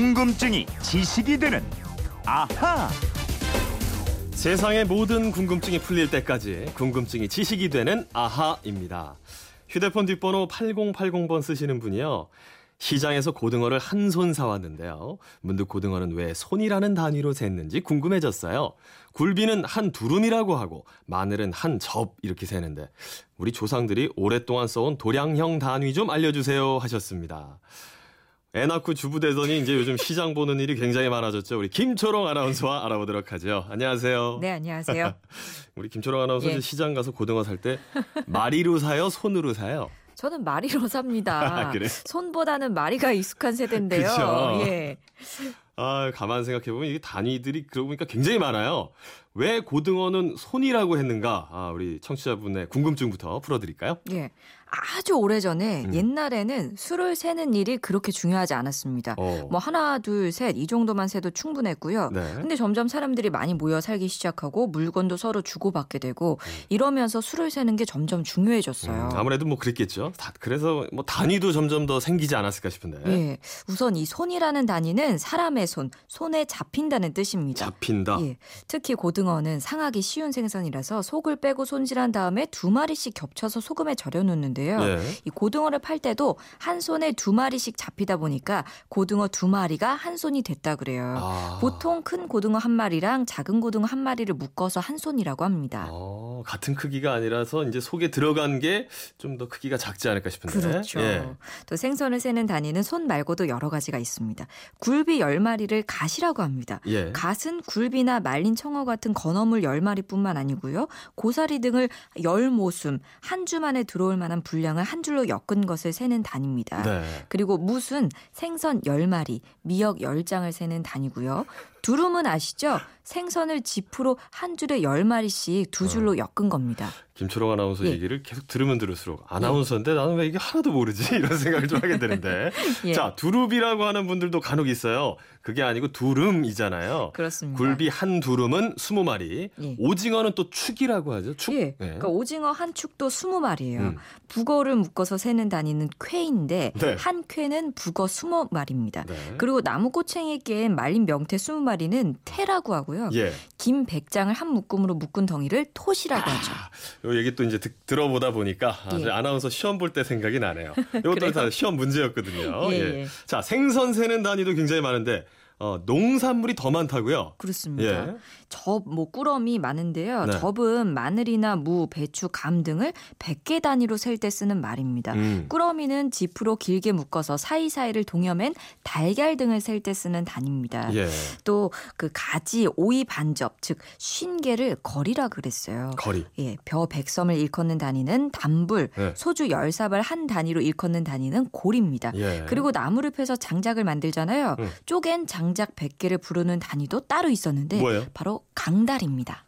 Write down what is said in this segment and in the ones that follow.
궁금증이 지식이 되는 아하. 세상의 모든 궁금증이 풀릴 때까지 궁금증이 지식이 되는 아하입니다. 휴대폰 뒷번호 8080번 쓰시는 분이요. 시장에서 고등어를 한 손 사왔는데요. 문득 고등어는 왜 손이라는 단위로 쟀는지 궁금해졌어요. 굴비는 한 두름이라고 하고 마늘은 한 접 이렇게 세는데 우리 조상들이 오랫동안 써온 도량형 단위 좀 알려주세요 하셨습니다. 애 낳고 주부 되더니 이제 요즘 시장 보는 일이 굉장히 많아졌죠. 우리 김초롱 아나운서와 알아보도록 하죠. 안녕하세요. 네, 안녕하세요. 우리 김초롱 아나운서 예. 시장 가서 고등어 살 때 마리로 사요, 손으로 사요. 저는 마리로 삽니다. 아, 그래? 손보다는 마리가 익숙한 세대인데요. 예. 아, 가만 생각해 보면 이게 단위들이 그러고 보니까 굉장히 많아요. 왜 고등어는 손이라고 했는가? 아, 우리 청취자분의 궁금증부터 풀어드릴까요? 예. 아주 오래전에 음. 옛날에는 술을 세는 일이 그렇게 중요하지 않았습니다. 어. 뭐 하나, 둘, 셋 이 정도만 세도 충분했고요. 네. 근데 점점 사람들이 많이 모여 살기 시작하고 물건도 서로 주고받게 되고 이러면서 술을 세는 게 점점 중요해졌어요. 음, 아무래도 뭐 그랬겠죠. 다- 그래서 뭐 단위도 점점 더 생기지 않았을까 싶은데. 예. 우선 이 손이라는 단위는 사람의 손, 손에 잡힌다는 뜻입니다. 잡힌다. 예. 특히 고등어는 상하기 쉬운 생선이라서 속을 빼고 손질한 다음에 두 마리씩 겹쳐서 소금에 절여 놓는 데요. 예. 이 고등어를 팔 때도 한 손에 두 마리씩 잡히다 보니까 고등어 두 마리가 한 손이 됐다 그래요. 아. 보통 큰 고등어 한 마리랑 작은 고등어 한 마리를 묶어서 한 손이라고 합니다. 어, 같은 크기가 아니라서 이제 속에 들어간 게 좀 더 크기가 작지 않을까 싶은데. 그렇죠. 예. 또 생선을 세는 단위는 손 말고도 여러 가지가 있습니다. 굴비 10마리를 갓이라고 합니다. 예. 갓은 굴비나 말린 청어 같은 건어물 10마리뿐만 아니고요. 고사리 등을 10모숨 한 주 만에 들어올 만한 분량을 한 줄로 엮은 것을 세는 단위입니다. 네. 그리고 무슨 생선 10마리, 미역 10장을 세는 단위고요. 두rum은 아시죠? 생선을 지프로 한 줄에 10마리씩 두 줄로 엮은 겁니다. 김초롱 아나운서 예. 얘기를 계속 들으면 들을수록 아나운서인데 나는 왜 이게 하나도 모르지? 이런 생각을 좀 하게 되는데. 예. 자, 두릅이라고 하는 분들도 간혹 있어요. 그게 아니고 두름이잖아요. 그렇습니다. 굴비 한 두름은 20마리. 예. 오징어는 또 축이라고 하죠. 축. 예. 그러니까 오징어 한 축도 20마리예요. 음. 북어를 묶어서 세는 단위는 쾌인데 네. 한 쾌는 북어 20마리입니다. 네. 그리고 나무 꼬챙이에 낀 말린 명태 20마리 는 태라고 하고요. 예. 김 100장을 한 묶음으로 묶은 덩이를 톳이라고 하죠. 요 얘기 또 이제 듣- 들어보다 보니까 아, 예. 아나운서 시험 볼 때 생각이 나네요. 이것도? 다 시험 문제였거든요. 예, 예. 예. 자, 생선 세는 단위도 굉장히 많은데 어, 농산물이 더 많다고요? 그렇습니다. 예. 접, 뭐 꾸러미 많은데요. 네. 접은 마늘이나 무, 배추, 감 등을 100개 단위로 셀 때 쓰는 말입니다. 음. 꾸러미는 지프로 길게 묶어서 사이사이를 동여맨 달걀 등을 셀 때 쓰는 단위입니다. 예. 또그 가지, 오이 반접, 즉 쉰개를 거리라 그랬어요. 거리. 예, 벼 백섬을 일컫는 단위는 단불, 네. 소주 열 사발 한 단위로 일컫는 단위는 골입니다. 예. 그리고 나무를 펴서 장작을 만들잖아요. 음. 쪼갠 장작 100개를 부르는 단위도 따로 있었는데 뭐예요? 바로 강달입니다.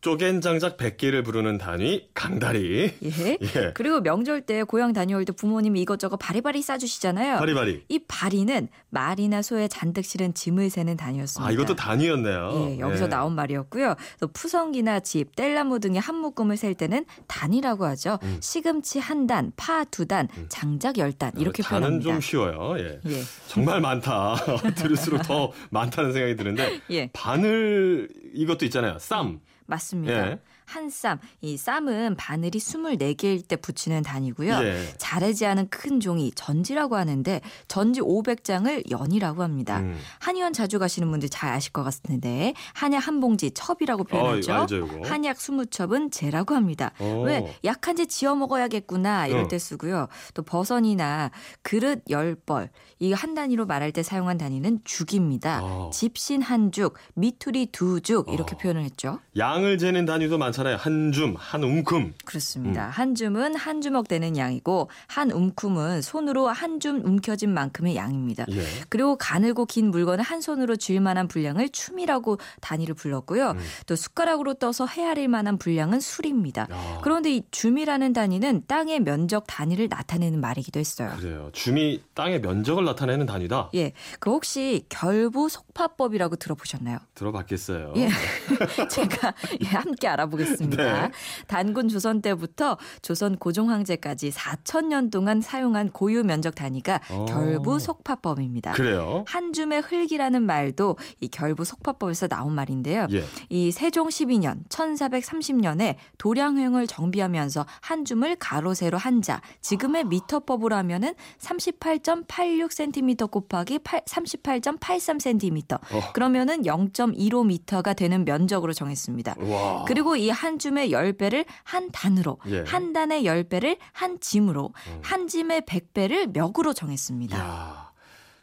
쪼갠 장작 100개를 부르는 단위 강다리. 예. 예. 그리고 명절 때 고향 다녀올 때 부모님이 이것저것 바리바리 싸주시잖아요. 바리바리. 이 바리는 말이나 소에 잔뜩 실은 짐을 세는 단위였습니다. 아, 이것도 단위였네요. 예, 여기서 예. 나온 말이었고요. 또 푸성기나 집, 뗄나무 등의 한 묶음을 셀 때는 단이라고 하죠. 음. 시금치 한 단, 파 두 단, 장작 열 단 이렇게 어, 단은 표현합니다. 좀 쉬워요. 예. 예, 정말 많다. 들을수록 더 많다는 생각이 드는데 예, 바늘 이것도 있잖아요. 쌈. 맞습니다. 예. 한 쌈, 이 쌈은 바늘이 24개일 때 붙이는 단위고요. 예. 자르지 않은 큰 종이 전지라고 하는데 전지 500장을 연이라고 합니다. 음. 한의원 자주 가시는 분들 잘 아실 것 같은데 한약 한 봉지 첩이라고 표현하죠. 어, 알죠. 한약 20첩은 재라고 합니다. 오. 왜 약한지 지어 먹어야겠구나 이럴 어. 때 쓰고요. 또 버선이나 그릇 열 벌, 이 한 단위로 말할 때 사용한 단위는 죽입니다. 어. 집신 한 죽, 미투리 두 죽 이렇게 어. 표현을 했죠. 양을 재는 단위도 많잖아요. 한 줌, 한 움큼. 그렇습니다. 음. 한 줌은 한 주먹 되는 양이고 한 움큼은 손으로 한 줌 움켜진 만큼의 양입니다. 예. 그리고 가늘고 긴 물건을 한 손으로 쥘 만한 분량을 춤이라고 단위를 불렀고요. 음. 또 숟가락으로 떠서 헤아릴 만한 분량은 술입니다. 야, 그런데 이 줌이라는 단위는 땅의 면적 단위를 나타내는 말이기도 했어요. 그래요. 줌이 땅의 면적을 나타내는 단위다. 예, 그 혹시 결부 속파법이라고 들어보셨나요? 들어봤겠어요. 예, 제가 예, 함께 알아보겠습니다. 그렇습니다. 네. 단군 조선 때부터 조선 고종 황제까지 4천 년 동안 사용한 고유 면적 단위가 어. 결부 속파법입니다. 그래요? 한 줌의 흙이라는 말도 이 결부 속파법에서 나온 말인데요. 예. 이 세종 12년 1430년에 도량횡을 정비하면서 한 줌을 가로 세로 한 자 지금의 미터법으로 하면은 38.86cm 곱하기 8, 38.83cm 어. 그러면은 0.15m가 되는 면적으로 정했습니다. 와. 그리고 이한 줌의 10배를 한 단으로, 예. 한 단의 10배를 한 짐으로, 음. 한 짐의 100배를 멱으로 정했습니다. 야.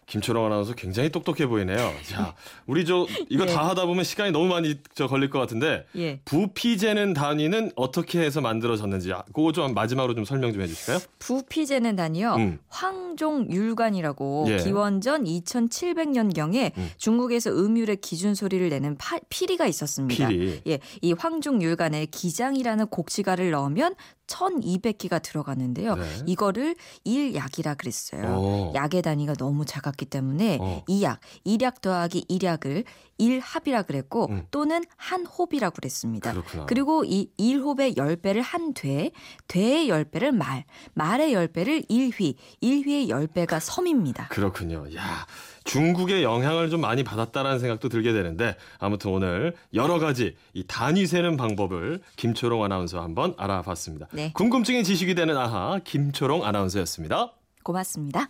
김초롱 아나운서 굉장히 똑똑해 보이네요. 자, 우리 저 이거 예. 다 하다 보면 시간이 너무 많이 저 걸릴 것 같은데 예. 부피 재는 단위는 어떻게 해서 만들어졌는지 아, 그거 좀 마지막으로 좀 설명 좀 해주실까요? 부피제는 단위요. 음. 황종율관이라고 예. 기원전 2700년 경에 음. 중국에서 음율의 기준 소리를 내는 파, 피리가 있었습니다. 피리. 예, 이 황종율관에 기장이라는 곡시가를 넣으면 1200기가 들어가는데요. 네. 이거를 일약이라 그랬어요. 오. 약의 단위가 너무 작 았기 때문에 어. 이약, 일약 더하기 일약을 일합이라 그랬고 음. 또는 한홉이라고 그랬습니다. 그렇구나. 그리고 이 일홉의 열 배를 한 돼, 돼의 열 배를 말, 말의 열 배를 일휘, 일휘의 열 배가 섬입니다. 그렇군요. 야, 중국의 영향을 좀 많이 받았다라는 생각도 들게 되는데 아무튼 오늘 여러 가지 이 단위 세는 방법을 김초롱 아나운서 한번 알아봤습니다. 네. 궁금증이 지식이 되는 아하 김초롱 아나운서였습니다. 고맙습니다.